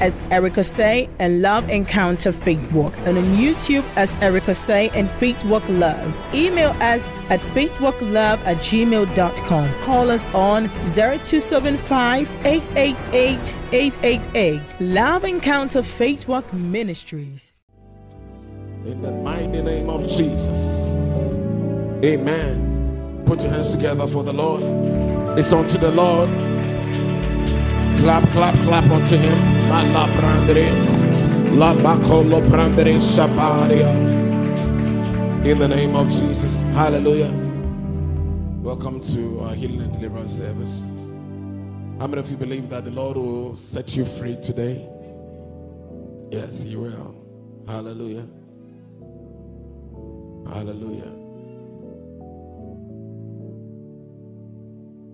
as Erica Say and Love Encounter Faith Walk, and on YouTube as Erica Say and Faith Walk Love. Email us at faithwalklove at gmail.com. Call us on 0275 888 888. Love Encounter Faith Walk Ministries. In the mighty name of Jesus. Amen. Put your hands together for the Lord. It's unto the Lord. Clap, clap, clap unto him. La brandere. La bacolo brandere shabaria. In the name of Jesus. Hallelujah. Welcome to our healing and deliverance service. How many of you believe that the Lord will set you free today? Yes, He will. Hallelujah. Hallelujah.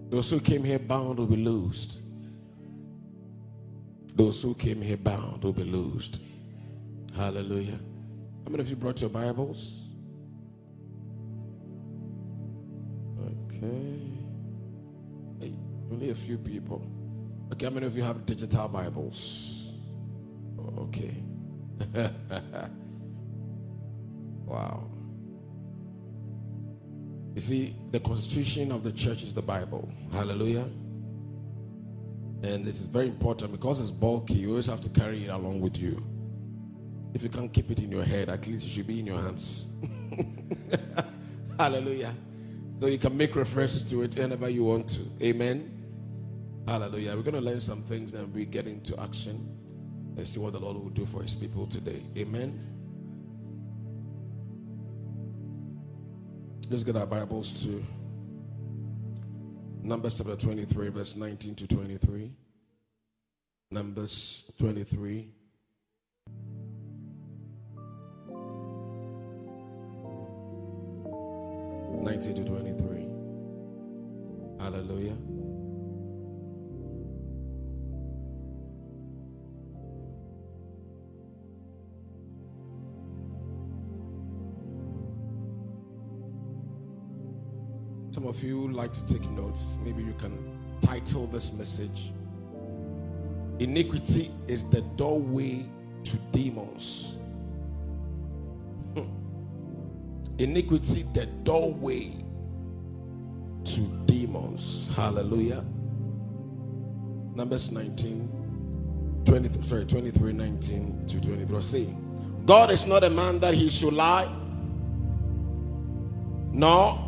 Those who came here bound will be loosed. Those who came here bound will be loosed. Hallelujah. How many of you brought your Bibles? Okay. Hey, only a few people. Okay, how many of you have digital Bibles? Oh, okay. wow. You see, the constitution of the church is the Bible. Hallelujah. And this is very important because it's bulky, you always have to carry it along with you. If you can't keep it in your head, at least it should be in your hands. Hallelujah. So you can make references to it whenever you want to. Amen. Hallelujah. We're going to learn some things and we get into action and see what the Lord will do for his people today. Amen. Let's get our Bibles to Numbers chapter 23, verse 19 to 23. Numbers 23. Nineteen to twenty-three. Hallelujah. Some of you like to take notes. Maybe you can title this message Iniquity is the doorway to demons. Hmm. Iniquity, the doorway to demons. Hallelujah. Numbers 19, 20, sorry, 23, 19 to 23. Say, God is not a man that he should lie, nor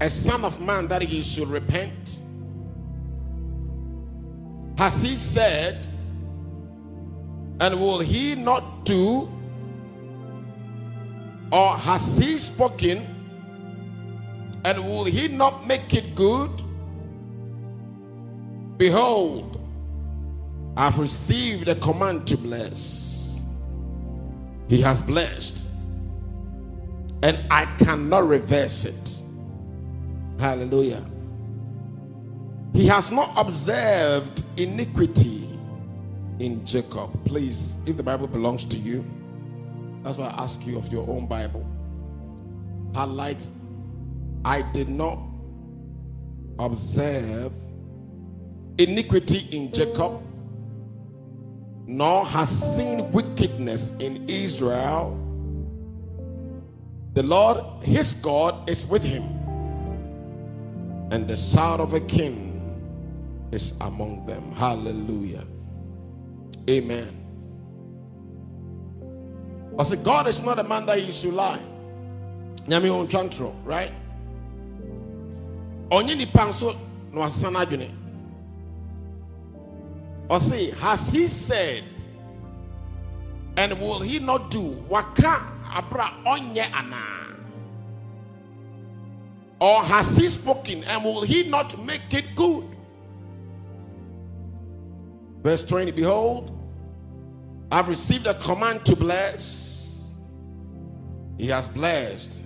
a son of man that he should repent? Has he said, and will he not do? Or has he spoken, and will he not make it good? Behold, I've received a command to bless. He has blessed, and I cannot reverse it. Hallelujah. He has not observed iniquity in Jacob. Please, if the Bible belongs to you, that's why I ask you of your own Bible. Highlight, I did not observe iniquity in Jacob, nor has seen wickedness in Israel. The Lord, his God, is with him and the sound of a king is among them. Hallelujah. Amen. I said, God is not a man that he should lie. Nyame on right? Onye ni panso no asana adwene. Or say, has he said, and will he not do? Waka abra onye ana. Or has he spoken and will he not make it good? Verse 20 Behold, I've received a command to bless. He has blessed,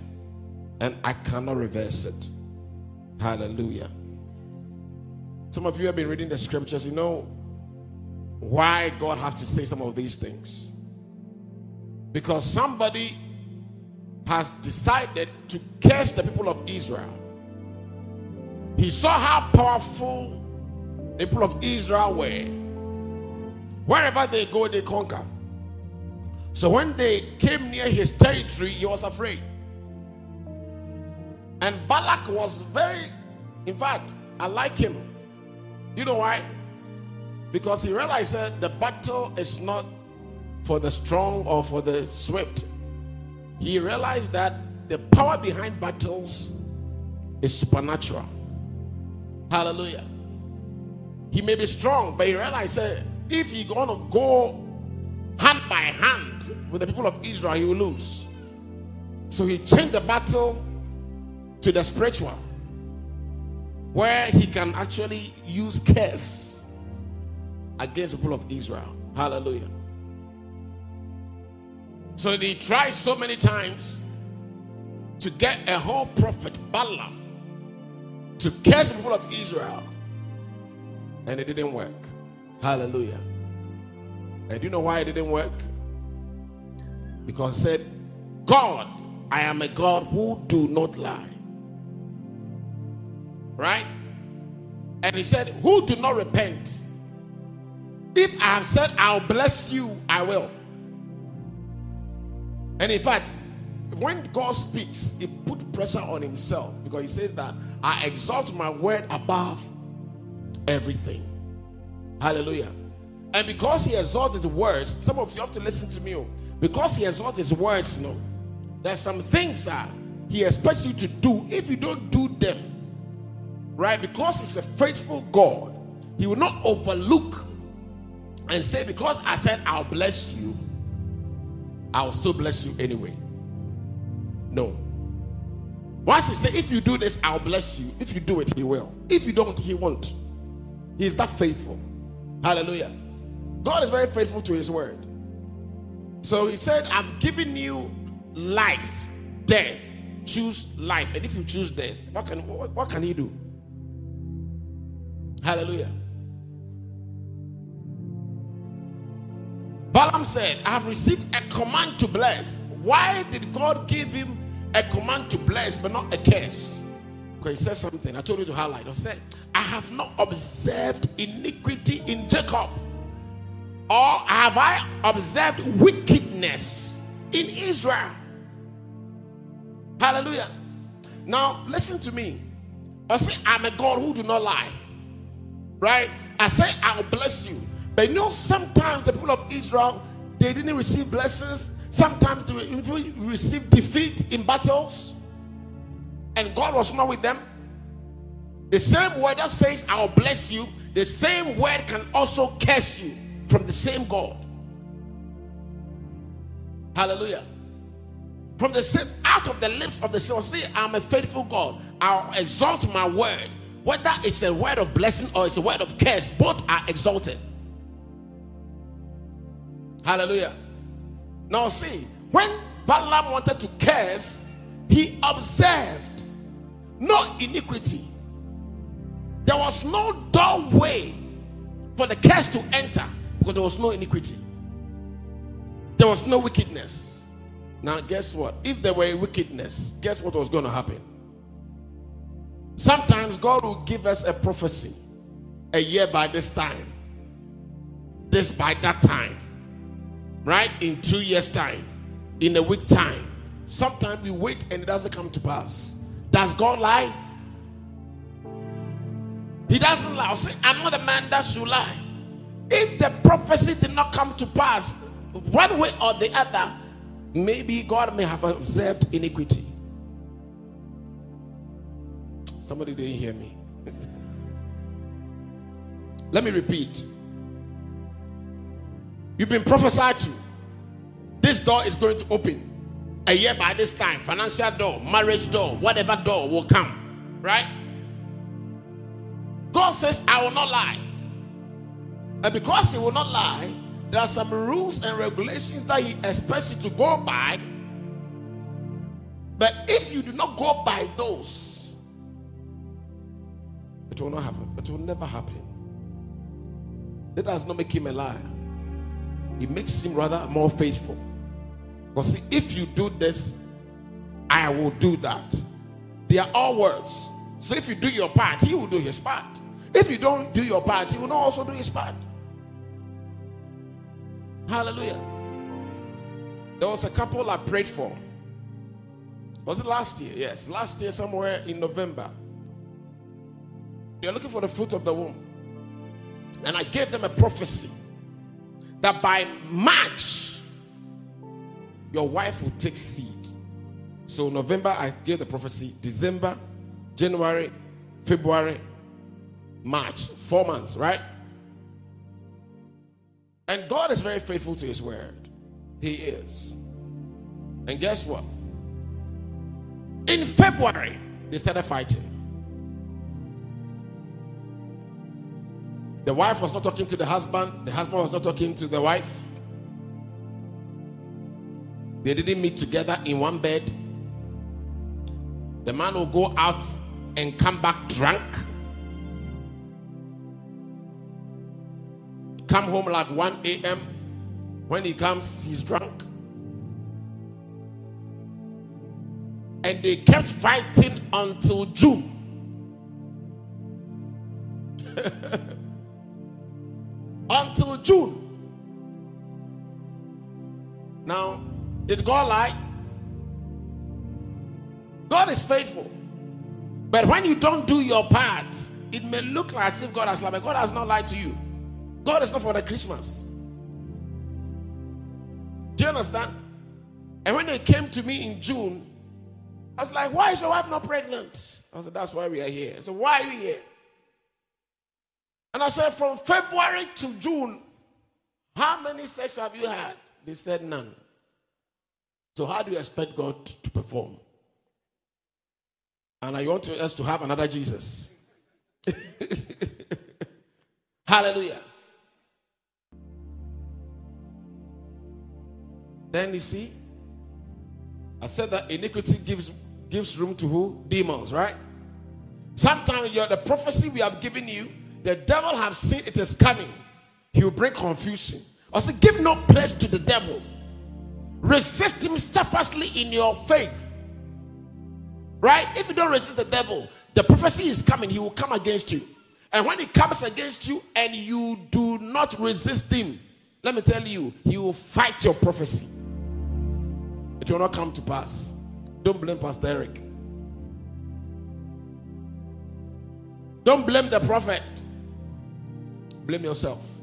and I cannot reverse it. Hallelujah. Some of you have been reading the scriptures, you know why God has to say some of these things. Because somebody has decided to curse the people of Israel. He saw how powerful the people of Israel were. Wherever they go, they conquer. So when they came near his territory, he was afraid. And Balak was very, in fact, I like him. You know why? Because he realized that the battle is not for the strong or for the swift. He realized that the power behind battles is supernatural. Hallelujah. He may be strong, but he realized that if he's going to go hand by hand with the people of Israel, he will lose. So he changed the battle to the spiritual, where he can actually use curse against the people of Israel. Hallelujah. So he tried so many times to get a whole prophet, Balaam, to curse the people of Israel, and it didn't work. Hallelujah. And do you know why it didn't work? Because said, God, I am a God who do not lie. Right? And he said, Who do not repent? If I have said I'll bless you, I will. And in fact, when God speaks, he put pressure on himself because he says that I exalt my word above everything. Hallelujah. And because he exalts his words, some of you have to listen to me. Oh. Because he exalts his words, know, there's some things that he expects you to do. If you don't do them, right? Because he's a faithful God, he will not overlook and say, Because I said I'll bless you, I'll still bless you anyway. No. Once he said, If you do this, I'll bless you. If you do it, he will. If you don't, he won't. He's that faithful. Hallelujah. God is very faithful to his word. So he said, I've given you life, death. Choose life. And if you choose death, what can what, what can he do? Hallelujah. Balaam said, I have received a command to bless. Why did God give him a command to bless but not a curse? Because he said something. I told you to highlight. I said, I have not observed iniquity in Jacob, or have I observed wickedness in Israel? Hallelujah. Now, listen to me. I say, I'm a God who do not lie. Right? I say, I'll bless you. But you know, sometimes the people of Israel, they didn't receive blessings. Sometimes they received defeat in battles. And God was not with them. The same word that says, I'll bless you, the same word can also curse you from the same God. Hallelujah. From the same out of the lips of the same, say, I'm a faithful God. I'll exalt my word. Whether it's a word of blessing or it's a word of curse, both are exalted. Hallelujah. Now, see, when Balaam wanted to curse, he observed no iniquity there was no doorway for the curse to enter because there was no iniquity. There was no wickedness. Now, guess what? If there were wickedness, guess what was going to happen? Sometimes God will give us a prophecy a year by this time, this by that time, right? In two years' time, in a week time. Sometimes we wait and it doesn't come to pass. Does God lie? He doesn't lie. Say, I'm not a man that should lie. If the prophecy did not come to pass, one way or the other, maybe God may have observed iniquity. Somebody didn't hear me. Let me repeat. You've been prophesied to. This door is going to open. A year by this time, financial door, marriage door, whatever door will come. right? God says, I will not lie. And because He will not lie, there are some rules and regulations that He expects you to go by. But if you do not go by those, it will not happen. It will never happen. That does not make him a liar. It makes him rather more faithful. Because see, if you do this, I will do that. They are all words. So if you do your part, he will do his part. If you don't do your part, he will not also do his part. Hallelujah. There was a couple I prayed for. Was it last year? Yes, last year, somewhere in November. They're looking for the fruit of the womb. And I gave them a prophecy that by March, your wife will take seed. So, November, I gave the prophecy. December, January, February, March, four months, right? And God is very faithful to His word. He is. And guess what? In February, they started fighting. The wife was not talking to the husband, the husband was not talking to the wife. They didn't meet together in one bed. The man will go out and come back drunk. Come home like 1 a.m. When he comes, he's drunk. And they kept fighting until June. until June. Now, did God lie? God is faithful. But when you don't do your part, it may look like as if God has lied, but God has not lied to you. God is not for the Christmas. Do you understand? And when they came to me in June, I was like, Why is your wife not pregnant? I said, That's why we are here. I said, Why are you here? And I said, From February to June, how many sex have you had? They said, None. So, how do you expect God to perform? And I want us to have another Jesus. Hallelujah. Then you see, I said that iniquity gives gives room to who? Demons, right? Sometimes you're the prophecy we have given you, the devil have seen it is coming. He will bring confusion. I say, give no place to the devil. Resist him steadfastly in your faith. Right? If you don't resist the devil, the prophecy is coming, he will come against you. And when he comes against you and you do not resist him, let me tell you, he will fight your prophecy. It will not come to pass. Don't blame Pastor Eric. Don't blame the prophet. Blame yourself.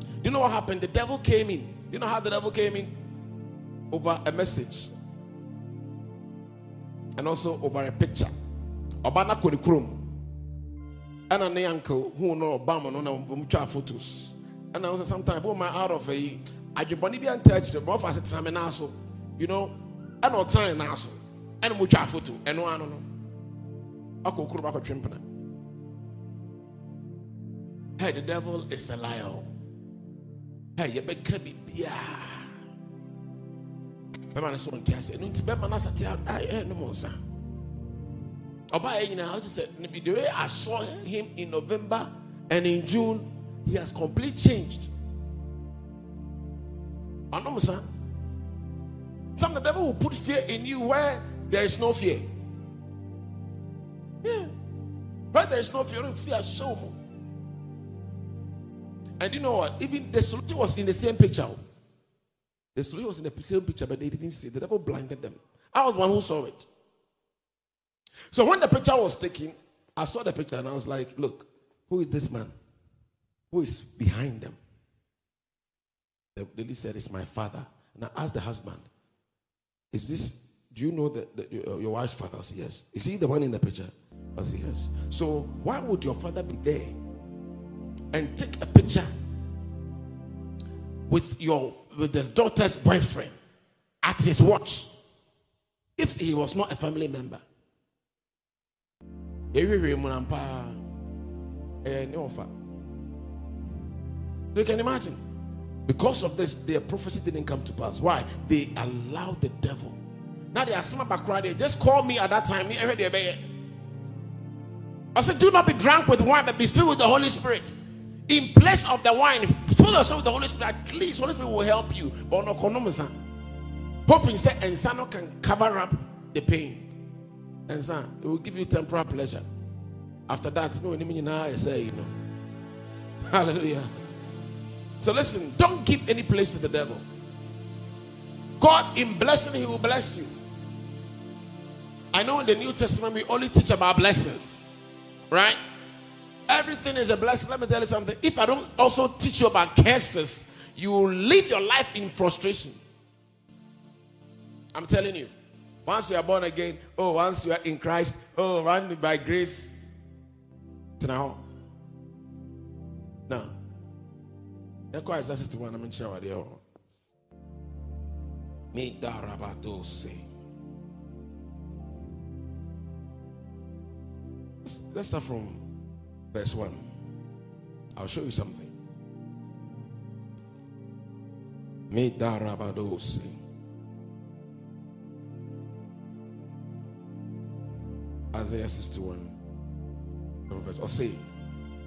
Do you know what happened? The devil came in. Do you know how the devil came in? Over a message. And also over a picture. Obana Kodikrum. And an uncle who know Obama no na photos. And I was sometimes put my out of a adwembɔne bi antɛ akyerɛ ma ɔfa ase tena me naa so you know ɛna ɔtena ne naa so ɛna mo twa photo ano no akɔ kurom akɔtwe mpena hey the devil is a liar hey yɛbɛka biribiaa bɛma no so ɔnte ase ɛno nti bɛma no asate ɛnom nsa ɔbaa yɛ nyinaa wote sɛ the way I saw him in November and in June he has completely changed Anom sir. Some the devil will put fear in you where there is no fear. Yeah. Where there is no fear, fear show. And you know what? Even the solution was in the same picture. The solution was in the same picture, but they didn't see. The devil blinded them. I was one who saw it. So when the picture was taken, I saw the picture and I was like, look, who is this man? Who is behind them? The lady said, It's my father. And I asked the husband, Is this, do you know that, your, uh, your wife's father? I said, Yes. Is he the one in the picture? I said, Yes. So why would your father be there and take a picture with your with the daughter's boyfriend at his watch. If he was not a family member? so eh, you can imagine. Because of this their prophecy didn't come to pass. Why? They allowed the devil. Now they are some about crying just call me at that time. I said do not be drunk with wine but be filled with the Holy Spirit in place of the wine fill yourself with the Holy Spirit at least Holy Spirit will help you but no hoping say and son can cover up the pain and son it will give you temporal pleasure after that no I say you know hallelujah so listen, don't give any place to the devil. God, in blessing, He will bless you. I know in the New Testament we only teach about blessings, right? Everything is a blessing. Let me tell you something. If I don't also teach you about curses, you will live your life in frustration. I'm telling you. Once you are born again, oh, once you are in Christ, oh, run by grace. To now. No ɛkɔ Isaiah 61 na menkyerɛ wadeɛ hɔ medarabadose let's start from verse 1 i'll show you something. Isaiah 61 verse or say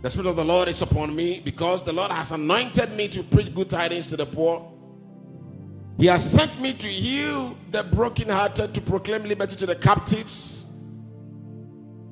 the Spirit of the Lord is upon me because the Lord has anointed me to preach good tidings to the poor. He has sent me to heal the brokenhearted, to proclaim liberty to the captives,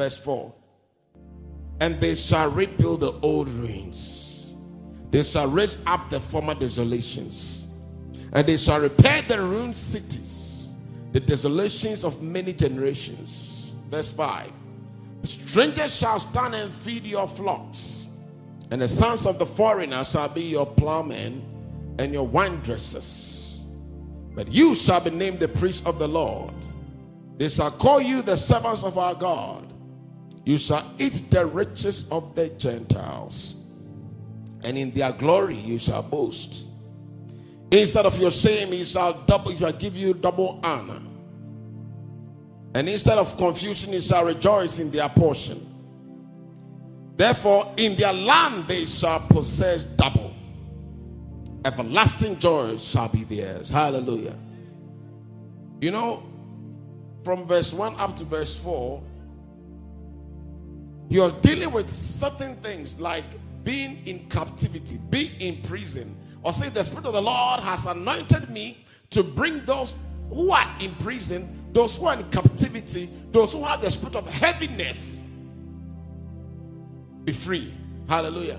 Verse 4 And they shall rebuild the old ruins, they shall raise up the former desolations, and they shall repair the ruined cities, the desolations of many generations. Verse 5 Strangers shall stand and feed your flocks, and the sons of the foreigner shall be your plowmen and your wine dressers. But you shall be named the priest of the Lord. They shall call you the servants of our God. You shall eat the riches of the Gentiles, and in their glory you shall boast. Instead of your shame, he shall double, he shall give you double honor. And instead of confusion, he shall rejoice in their portion. Therefore, in their land they shall possess double. Everlasting joy shall be theirs. Hallelujah. You know, from verse 1 up to verse 4, you're dealing with certain things like being in captivity, being in prison, or say, The Spirit of the Lord has anointed me to bring those who are in prison those who are in captivity, those who have the spirit of heaviness, be free. Hallelujah.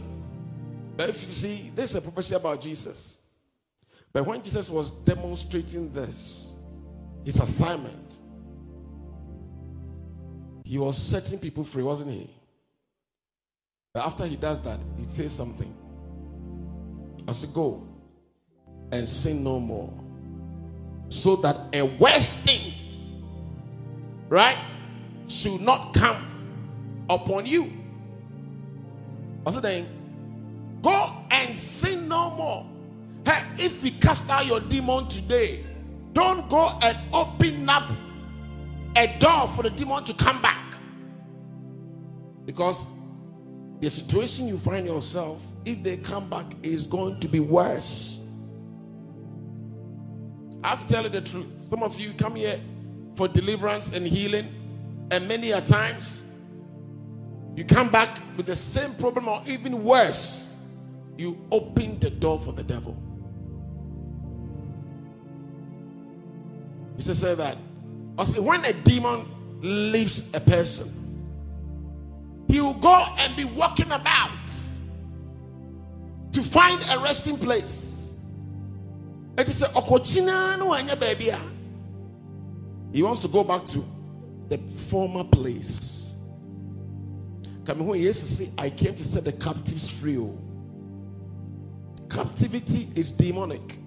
But if you see, there's a prophecy about Jesus. But when Jesus was demonstrating this, his assignment, he was setting people free, wasn't he? But after he does that, he says something. I said, Go and sin no more. So that a worse thing right, should not come upon you. I said, Then Go and sin no more. Hey, if we cast out your demon today, don't go and open up a door for the demon to come back. Because the situation you find yourself, if they come back, is going to be worse. I have to tell you the truth. Some of you come here for deliverance and healing, and many a times you come back with the same problem or even worse. You open the door for the devil. You just say that. I say when a demon leaves a person, he will go and be walking about to find a resting place. It is a baby. He wants to go back to the former place. Come here, yes, see, I came to set the captives free. oh. Captivity is demonic.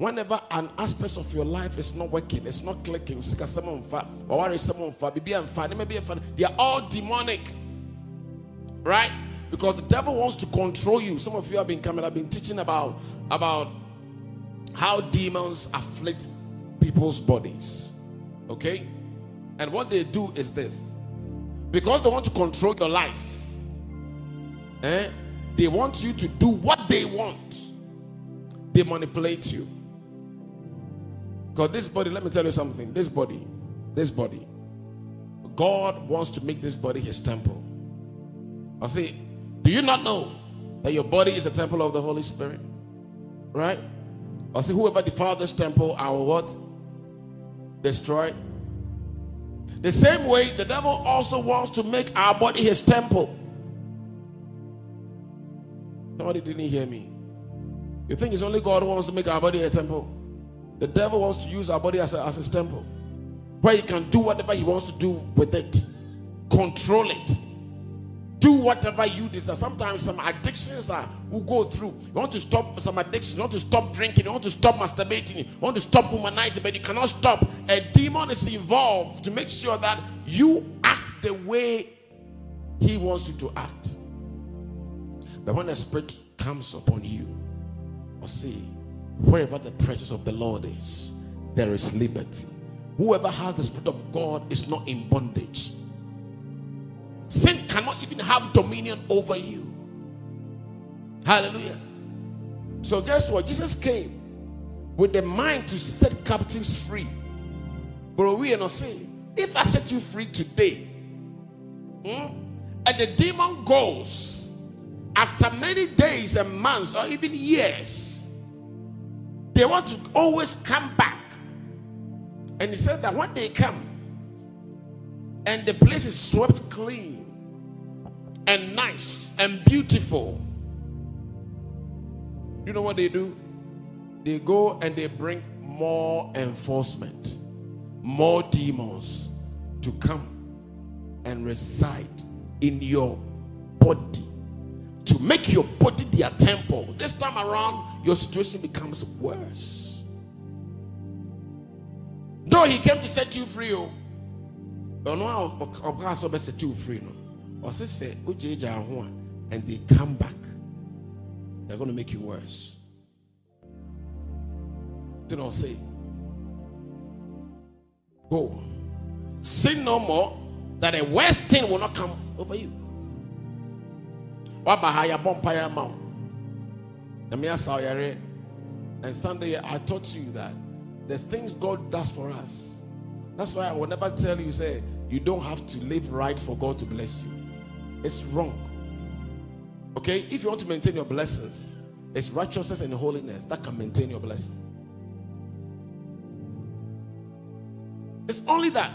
Whenever an aspect of your life is not working, it's not clicking, or they are all demonic. Right? Because the devil wants to control you. Some of you have been coming, I've been teaching about about how demons afflict people's bodies. Okay? And what they do is this. Because they want to control your life, eh? they want you to do what they want. They manipulate you. Because this body, let me tell you something. This body, this body, God wants to make this body his temple. I say, do you not know that your body is the temple of the Holy Spirit? Right? I say, whoever defiles this temple, I will what? Destroy. The same way, the devil also wants to make our body his temple. Somebody didn't hear me. You think it's only God who wants to make our body a temple? The devil wants to use our body as, a, as his temple, where he can do whatever he wants to do with it, control it, do whatever you desire. Sometimes some addictions are will go through. You want to stop some addictions, you want to stop drinking, you want to stop masturbating, you want to stop womanizing, but you cannot stop. A demon is involved to make sure that you act the way he wants you to act. But when the spirit comes upon you, or see, wherever the presence of the Lord is, there is liberty. Whoever has the spirit of God is not in bondage. Sin cannot even have dominion over you. Hallelujah. So, guess what? Jesus came with the mind to set captives free. But we are not saying, if I set you free today, hmm, and the demon goes after many days and months or even years, they want to always come back. And he said that when they come and the place is swept clean and nice and beautiful, you know what they do? They go and they bring more enforcement, more demons to come and reside in your body to make your body their temple. This time around, your situation becomes worse. No, he came to set you free, oh, no, set you free. No, or say, and they come back, they're going to make you worse. Then I'll say, Go, sin no more, that a worse thing will not come over you. What ha yɛabɔ mpaeɛ ama and sunday i taught you that there's things god does for us. That's why i will never tell you say you don't have to live right for god to bless you. It's wrong. Okay? If you want to maintain your blessings it's righteousness and holiness that can maintain your blessing. It's only that.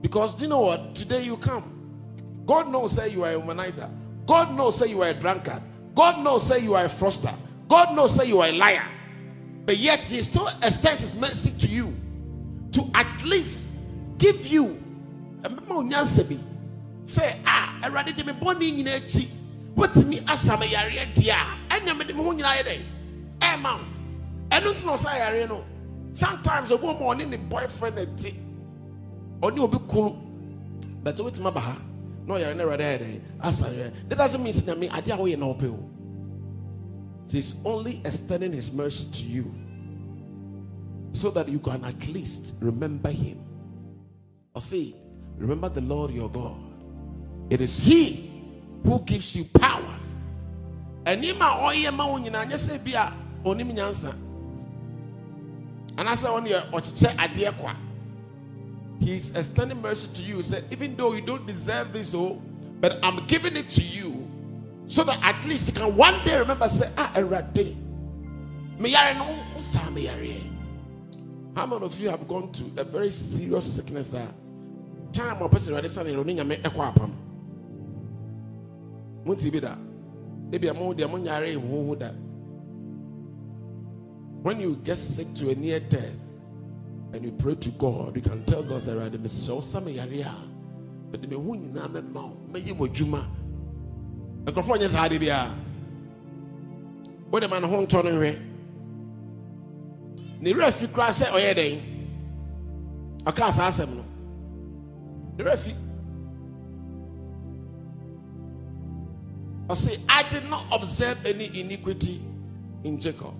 Because do you know what? Today you come. God knows say you are a womanizer. God knows say you are a drunkard. God knows say you are a froster. God knows say you are a liar. But yet he still extends his mercy to you to at least give you say ah I boni nyina echi. Wotimi asame yare dia. Enya me de me ho nyina ye dey e ma enu ntino sa yare no sometimes obo mo ni ne boyfriend eti. Oni obi kunu but wetima no you're never there that doesn't mean that me I did away no pay he's only extending his mercy to you so that you can at least remember him. Or see remember the Lord your God. It is he who gives you power. And him oye ma wonyina nya se bia onim nyansa. Anasa on your ochiche ade kwa He's extending mercy to you. He said, even though you don't deserve this, oh, but I'm giving it to you so that at least you can one day remember, say, ah, day. How many of you have gone to a very serious sickness? Uh, time or person ready saying, "Running a me equapam." Munti be. Maybe a more demon yare who that. When you get sick to a near death, and you pray to God, you can tell God, say, right, Miss So some area, mede me ho nyinaa mɛma wo mɛyɛ wɔ adwuma nkurɔfoɔ nyɛ saa de biara wode ma ne ho ntɔ no hwɛ ne werɛ fi koraa sɛ ɔyɛ dɛn ɔkaa saa asɛm no. Ne werɛ fi ɔse i did not observe any iniquity in jacob.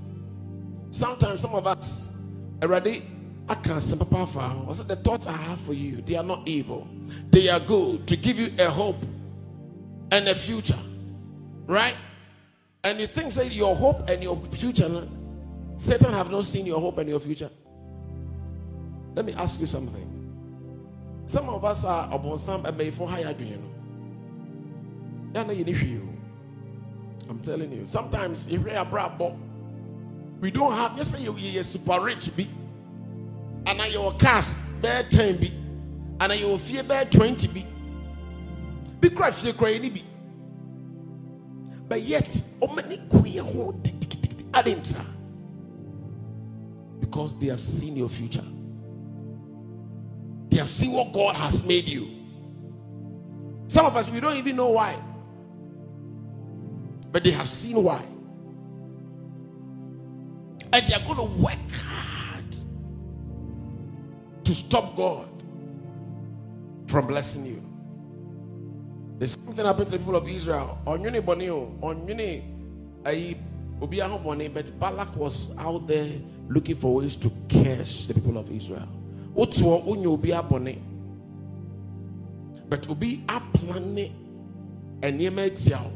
Sometimes some of us already aka asɛm papa. Afa ho ɔsɛ the thoughts i have for you they are not evil. They are good to give you a hope and a future right? And you think say your hope and your future satan have not seen your hope and your future. Let me ask you something. Some of us are no yɛn na yɛ ne hwee o i'm telling you. Sometimes yɛhwɛ abrabɔ we don't have sɛ yɛ yɛ super rich bi ana yɛwɔ cars bɛyɛ ten bi. Ana yɛwɔ fie bɛyɛ twenty bi. Bi kura fie kura yɛ ni but yet ɔmani ku yɛ ho didigidi adentra because they have seen your future. They have seen what God has made you. Some of us we don't even know why. But they have seen why. And they are going to work hard to stop God from blessing you. The same thing happened to the people of Israel. Onyuni boni o, onyuni ayi aho boni, but Balak was out there looking for ways to curse the people of Israel. Otuo unyo obi aboni, but obi aplane eniyema etia o.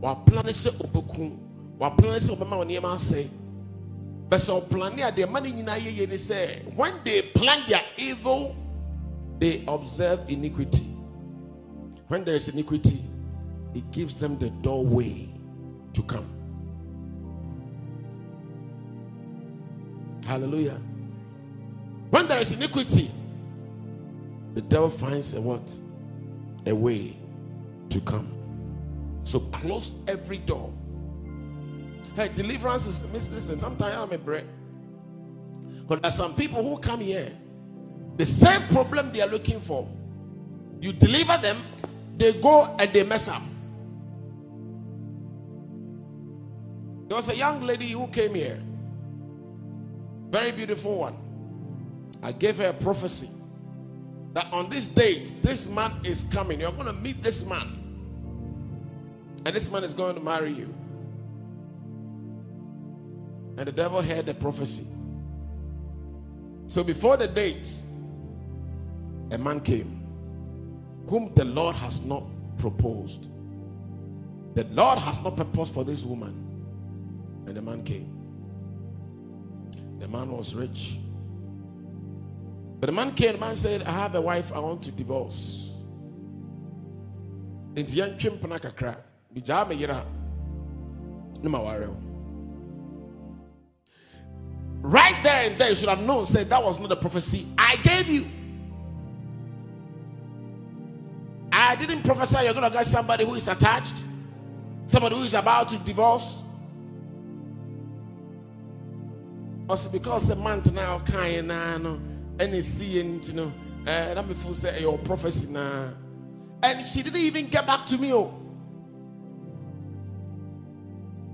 Wa plane obeku, wa plane se obema oniyema ase. But so plan their money in say when they plan their evil, they observe iniquity. When there is iniquity, it gives them the doorway to come. Hallelujah. When there is iniquity, the devil finds a what? A way to come. So close every door. Hey, deliverance is listen, sometimes I'm a bread. But there are some people who come here, the same problem they are looking for. You deliver them, they go and they mess up. There was a young lady who came here, very beautiful one. I gave her a prophecy that on this date, this man is coming. You're going to meet this man, and this man is going to marry you. And the devil heard the prophecy. So before the date, a man came whom the Lord has not proposed. The Lord has not proposed for this woman. And the man came. The man was rich. But the man came, the man said, I have a wife, I want to divorce. Right there and there, you should have known, said that was not the prophecy I gave you. I didn't prophesy you're going to get somebody who is attached, somebody who is about to divorce. Also, because a month now, kind no, and seeing, you know, and I'm before say your prophecy now. And she didn't even get back to me. Oh.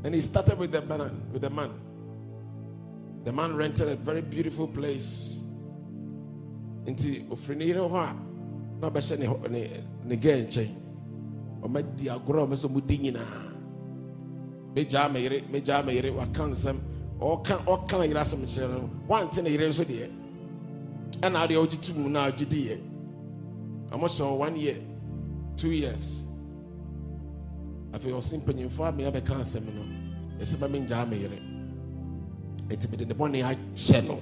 And he started with the man, with the man. The man rented a very beautiful place. Nti ofiri ne yere hɔ a na ɔbɛhyɛ ne ne ne gɛɛ nkyɛn. Ɔmɛdi agorɔ a ɔmɛ sɛ ɔmo di nyinaa. Megyaa me yere megyaa me yere waka nsɛm ɔka ɔka ne yere asɛm kyerɛ no wante ne yere nso deɛ ɛna adeɛ ɔgye tu mu na ɔgye di yɛ. Ɔmo one year two years. Afei ɔsi mpanyinfoɔ a mmea bɛka asɛm no bɛ me ngyaa me yere. Nti mede ne bɔne akyɛ no.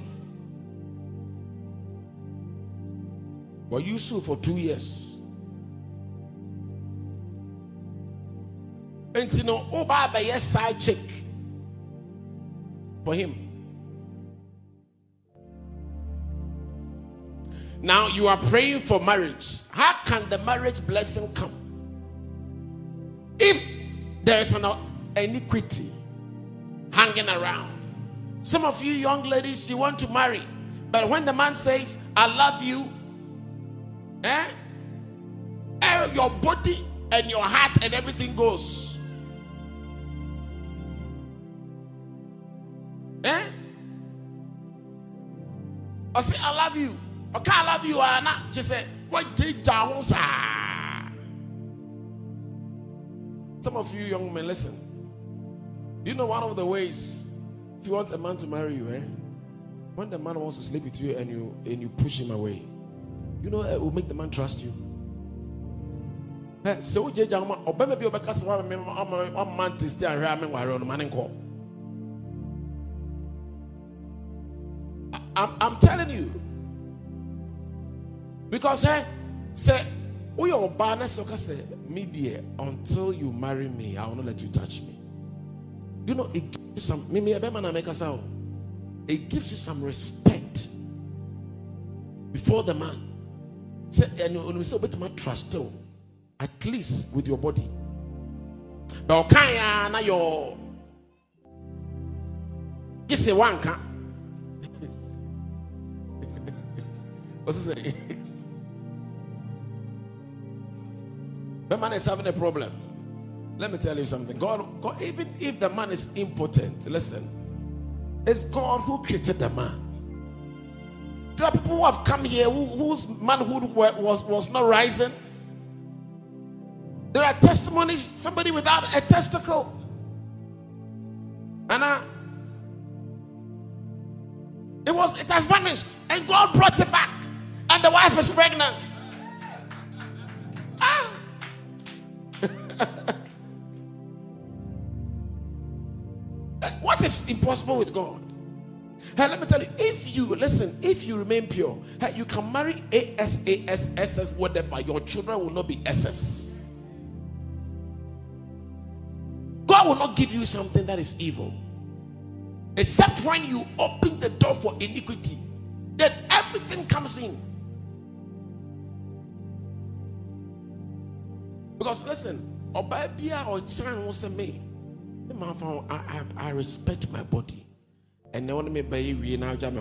Wɔyi so for two years. Nti no woba abɛyɛ side chick for him. Now you are praying for marriage. How can the marriage blessing come? If there is an iniquity hanging around some of you young ladies, you want to marry, but when the man says, I love you, eh? your body and your heart and everything goes. Eh? I say, I love you. Okay, I love you, Anna. She said, What did Some of you young men, listen. Do you know one of the ways if you want a man to marry you, eh? When the man wants to sleep with you and you and you push him away, you know it will make the man trust you. Eh. I'm, I'm telling you because eh say we are na ka say me dear until you marry me I will not let you touch me. You know it some it gives you some respect before the man. Say, and trust too, at least with your body. But okay, now your just say one can. What's it say? The man is having a problem. Let me tell you something. God, God, even if the man is impotent, listen it's God who created the man. There are people who have come here who, whose manhood was, was not rising. There are testimonies, somebody without a testicle. And uh, it was it has vanished. And God brought it back. And the wife is pregnant. Impossible with God? Hey, let me tell you, if you listen, if you remain pure, hey, you can marry AS, AS, SS, whatever. Your children will not be SS. God will not give you something that is evil. Except when you open the door for iniquity, then everything comes in. Because listen, Obabia or Chan was a me. I, I, I respect my body. And now me buy we now jam.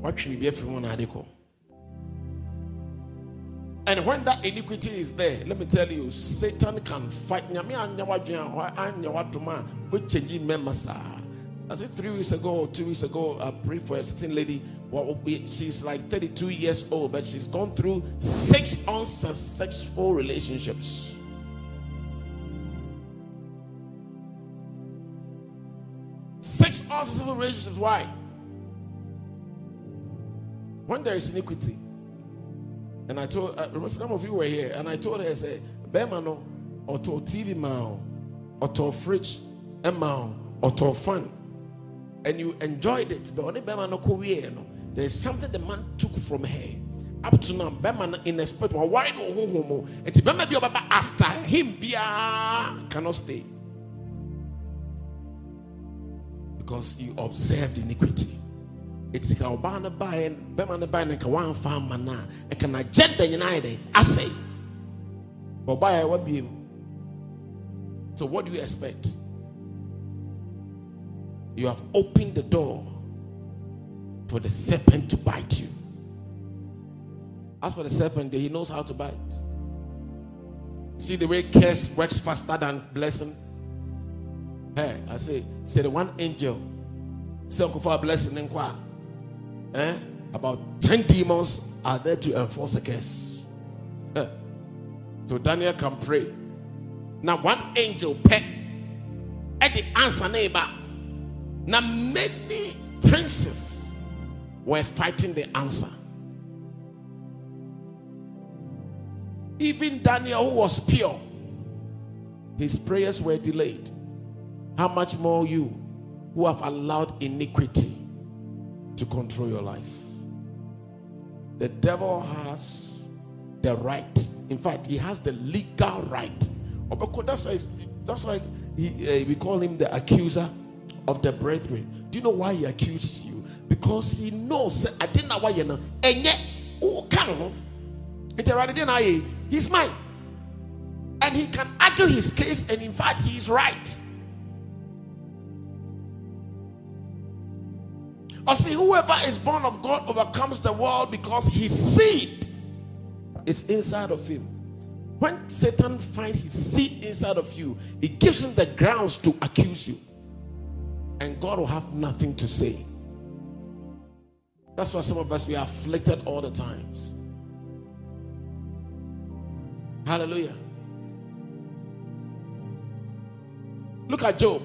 What should be every one article? And when that iniquity is there, let me tell you, Satan can fight. Nyame wadoma which changing members I said three weeks ago or two weeks ago, I prayed for a certain lady. She's like 32 years old, but she's gone through six unsuccessful relationships. Six unsuccessful relationships. Why? When there is iniquity, and I told uh, some of you were here, and I told her, I said, Bemano, or to TV man, or to fridge, Emma, or to fun, and you enjoyed it, but only Bemano Korea, there is something the man took from her. Up to now, Bema in a spirit, why no homo, and Bema be after him, cannot stay. Because you observed iniquity. It's like a and Bemana by and one farm mana and can agenda united. I say, but by what be so what do you expect? You have opened the door for the serpent to bite you. As for the serpent, he knows how to bite. See the way curse works faster than blessing. Hey, I say, say the one angel, say for a blessing in. Eh? About 10 demons are there to enforce a curse. Eh. So Daniel can pray. Now, one angel pet at the answer neighbor. Now, many princes were fighting the answer. Even Daniel, who was pure, his prayers were delayed. How much more you who have allowed iniquity to control your life? The devil has the right. In fact, he has the legal right. That's why, he, uh, we call him the accuser of the brethren. Do you know why he accuses you? Because he knows I didn't know why you know. And yet, who can He's mine. And he can argue his case, and in fact, he is right. I see whoever is born of God overcomes the world because his seed is inside of him. When Satan finds his seed inside of you, he gives him the grounds to accuse you. And God will have nothing to say. That's why some of us we are afflicted all the times. Hallelujah. Look at Job.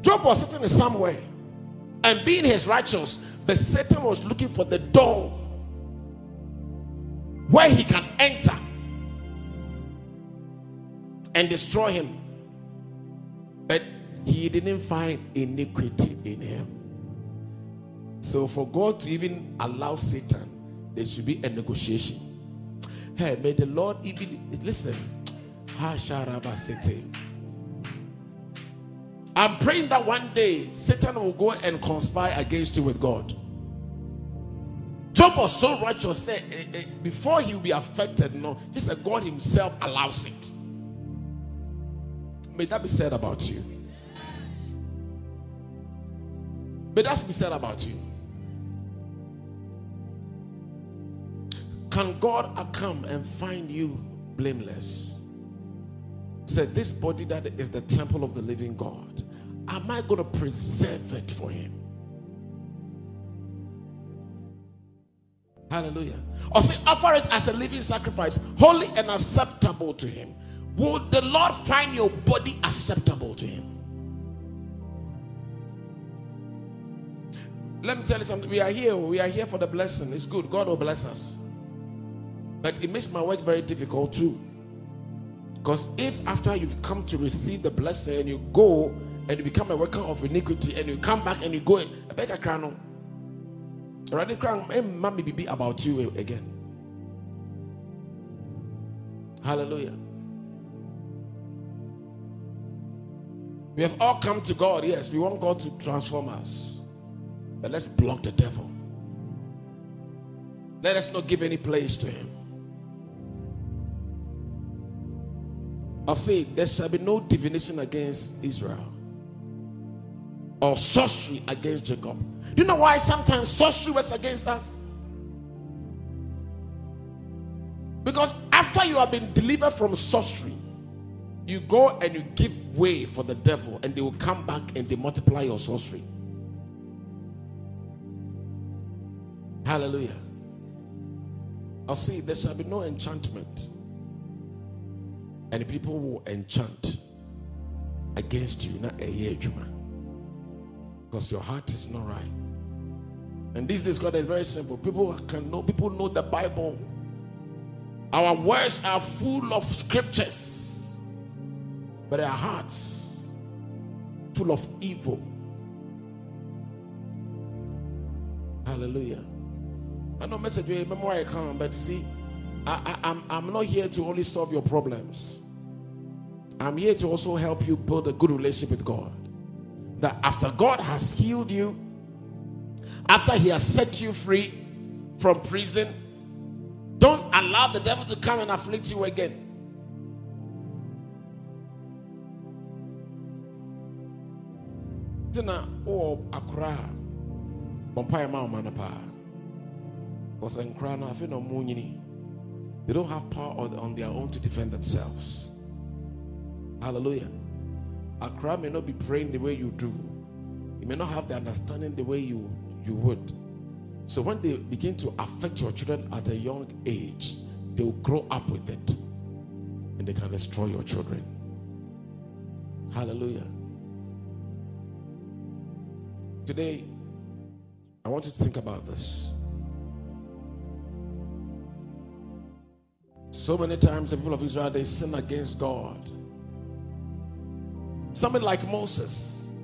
Job was sitting in somewhere and being his righteous, but Satan was looking for the door where he can enter and destroy him. But he didn't find iniquity in him. So, for God to even allow Satan, there should be a negotiation. Hey, may the Lord even listen. I'm praying that one day Satan will go and conspire against you with God. Job was so righteous, say eh, eh, before he will be affected, no, he said God Himself allows it. May that be said about you. May that be said about you. Can God come and find you blameless? Said, This body that is the temple of the living God, am I going to preserve it for Him? Hallelujah. Or say, offer it as a living sacrifice, holy and acceptable to Him. Would the Lord find your body acceptable to Him? Let me tell you something. We are here. We are here for the blessing. It's good. God will bless us. But it makes my work very difficult too. Because if after you've come to receive the blessing and you go and you become a worker of iniquity and you come back and you go, I beg a crown. Already crown, mommy be about you again. Hallelujah. We have all come to God, yes. We want God to transform us. But let's block the devil. Let us not give any place to him. I'll say, there shall be no divination against Israel or sorcery against Jacob. Do you know why sometimes sorcery works against us? Because after you have been delivered from sorcery, you go and you give way for the devil, and they will come back and they multiply your sorcery. Hallelujah. I'll there shall be no enchantment and people will enchant against you, not a year, because your heart is not right. And this is God is very simple. People can know, people know the Bible. Our words are full of scriptures, but our hearts full of evil. Hallelujah. I know message eh, you remember why I come, but you see, I, I, I'm, I'm not here to only solve your problems. I'm here to also help you build a good relationship with God. That after God has healed you, after He has set you free from prison, don't allow the devil to come and afflict you again. Tina oh, o akra bompaya ma mana pa. Was enkra na afi no munyini. They don't have power on their own to defend themselves. Hallelujah. Accra may not be praying the way you do. You may not have the understanding the way you, you would. So when they begin to affect your children at a young age, they will grow up with it and they can destroy your children. Hallelujah. Today, I want you to think about this. So many times the people of Israel they sin against God. Somebody like Moses.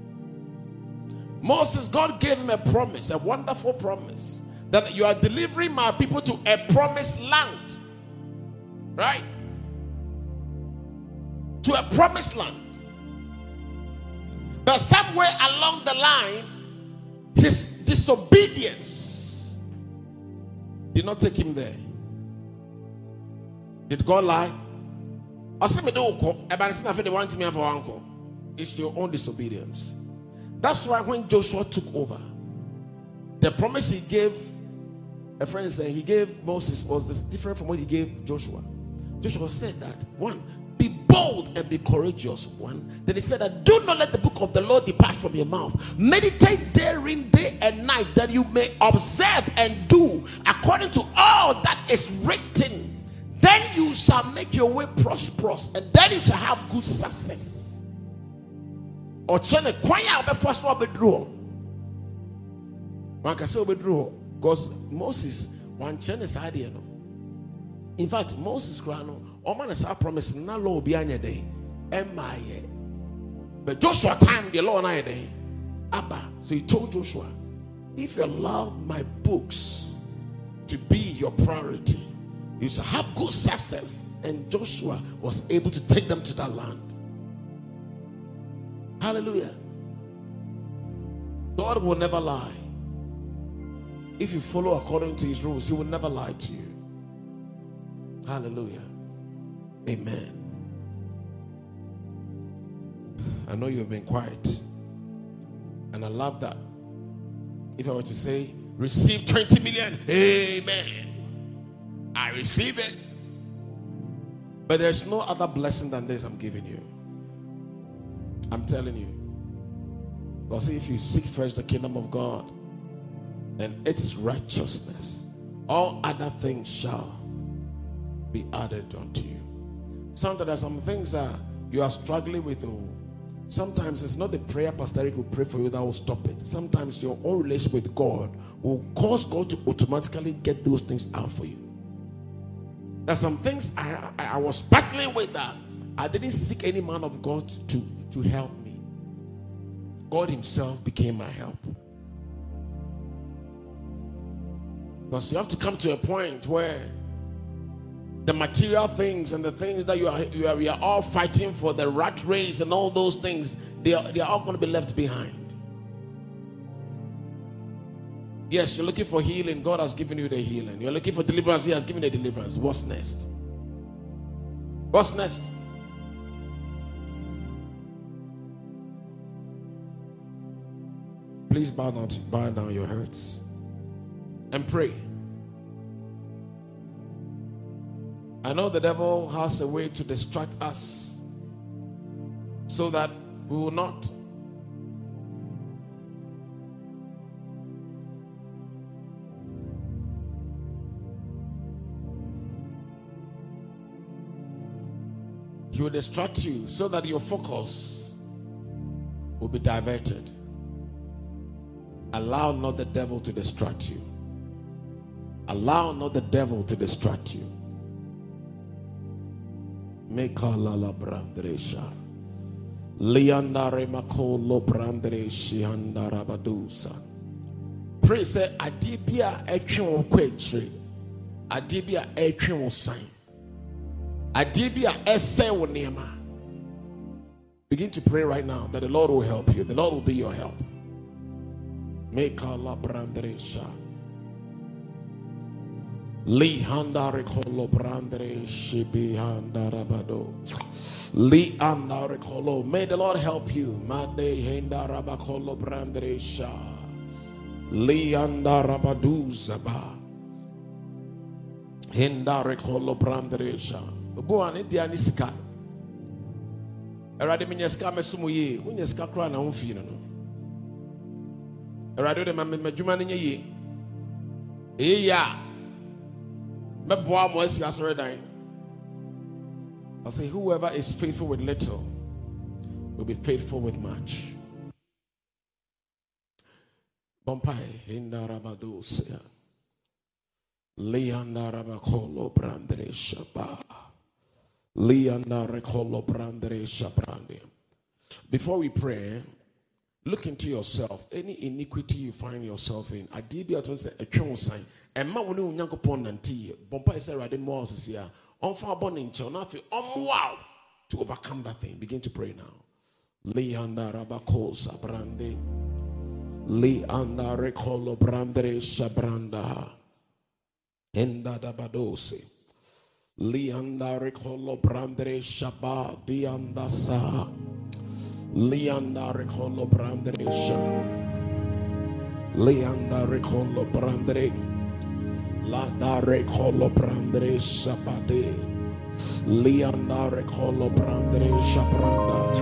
Moses, God gave him a promise, a wonderful promise, that you are delivering my people to a promised land. Right? To a promised land. But somewhere along the line, his disobedience did not take him there. Did God lie? It's your own disobedience. That's why when Joshua took over, the promise he gave, a friend said he gave Moses was different from what he gave Joshua. Joshua said that one, be bold and be courageous. One. Then he said that do not let the book of the Lord depart from your mouth. Meditate therein day and night that you may observe and do according to all that is written. Then you shall make your way prosperous, and then you shall have good success. Or chene kwanya obefa so obedro. Man ka say obedro because Moses one chene side no. In fact, Moses kra no, o man say promise na law bi anya dey. Emaye. But Joshua time the law na dey. Abba, so he told Joshua, if you allow my books to be your priority, you shall have good success. And Joshua was able to take them to that land. Hallelujah. God will never lie. If you follow according to his rules, he will never lie to you. Hallelujah. Amen. I know you've been quiet. And I love that. If I were to say, receive 20 million, amen. I receive it. But there's no other blessing than this I'm giving you. I'm telling you. Because if you seek first the kingdom of God and its righteousness, all other things shall be added unto you. Sometimes there are some things that you are struggling with. Oh, sometimes it's not the prayer pastor Eric will pray for you that will stop it. Sometimes your own relationship with God will cause God to automatically get those things out for you. There's some things I, I, I was battling with that I didn't seek any man of God to, to help me. God Himself became my help. Because you have to come to a point where the material things and the things that you are, you are, we are all fighting for the rat race and all those things, they are, they are all going to be left behind. Yes, you're looking for healing. God has given you the healing. You're looking for deliverance. He has given you the deliverance. What's next? What's next? Please bow down, bow down your hearts and pray. I know the devil has a way to distract us so that we will not He will distract you so that your focus will be diverted. Allow not the devil to distract you. Allow not the devil to distract you. Mekalala brandresha. Liandare makolo brandreshi. Pray say adibia etwe wo kwetire. Adibia etwe sign. Adibia wo. Begin to pray right now that the Lord will help you. The Lord will be your help. Mekala brandresha. Li handare kolo brandre shibi handarabado. Li andare kolo. May the Lord help you. Made hendarabakolo brandresha. Li andarabadu zaba. Hendare kolo brandresha. Boa ne dia ne sika. Awurade menyɛ sika mɛso mu yie. Sika koraa na no no. Awurade wode ma m'adwuma no nyɛ yie. Ɛyɛ yie a mɛboa mo asi asɔredan. I say, whoever is faithful with little will be faithful with much. Bompai, Hindarabadosia. Leandarabakolo brandre shaba. Leandarekolo brandre shabrande. Before we pray, look into yourself. Any iniquity you find yourself in, I did be at once a true sign. And ma woni onyankopon nante bompa say rade mo osisi a onfa abon nche na afi wow to overcome that thing. Begin to pray now. Leanda rabako sabrande. Leanda rekolo brandre sabranda. Enda dabadose leanda rekolo brandre shaba dianda sa leanda rekolo brandre shaba leanda rekolo brandre La dare colo prandre sabade. Liandare kolo brandre shabranda.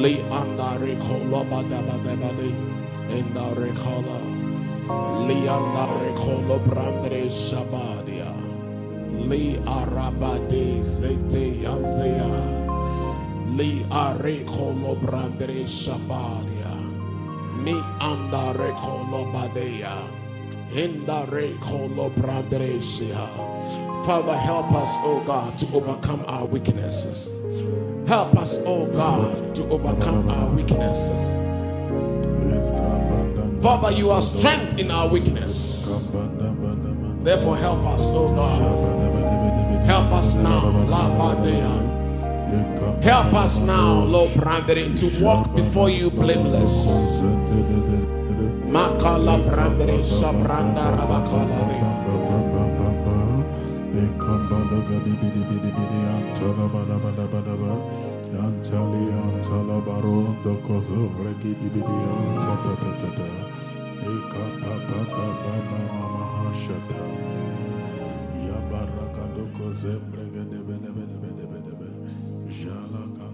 Liandare kolo badabadabade. Endare kolo. Liandare kolo brandre shabadia. Li arabade zete yanzea. Li are kolo brandre shabadia. Mi andare kolo badea. Indare kolo brandre shia. Father, help us, oh God, to overcome our weaknesses. Help us, oh God, to overcome our weaknesses. Father, you are strength in our weakness. Therefore, help us, oh God. Help us now. Help us now, Lord Brandere, to walk before you blameless. Makala Brandere, Shabranda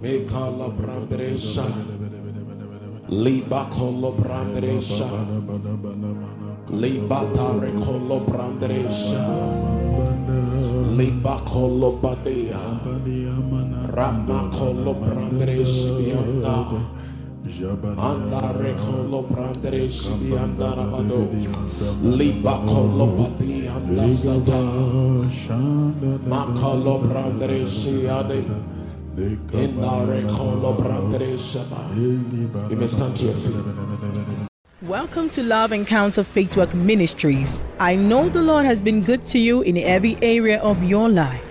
Mekala Brandere, Liba Kolo bana mana Libatare Kolo Brandere, Shah. Liba Kolo Badea. Rama Kolo. Jabana Andare Kolo Brandere, Shibianda Rabado. Liba Kolo Badianda Sata. Shanda Makolo Brandere, Shiade. Indare Kolo Brandere, Shaba. You may stand to your feet. Welcome to Love Encounter Faith Walk Ministries. I know the Lord has been good to you in every area of your life.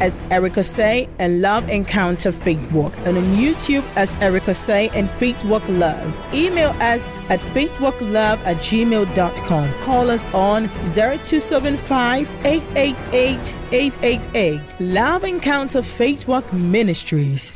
as Erica Say and Love Encounter Faith Walk, and on YouTube as Erica Say and Faith Walk Love. Email us at faithwalklove at gmail.com. Call us on 0275 888 888. Love Encounter Faith Walk Ministries.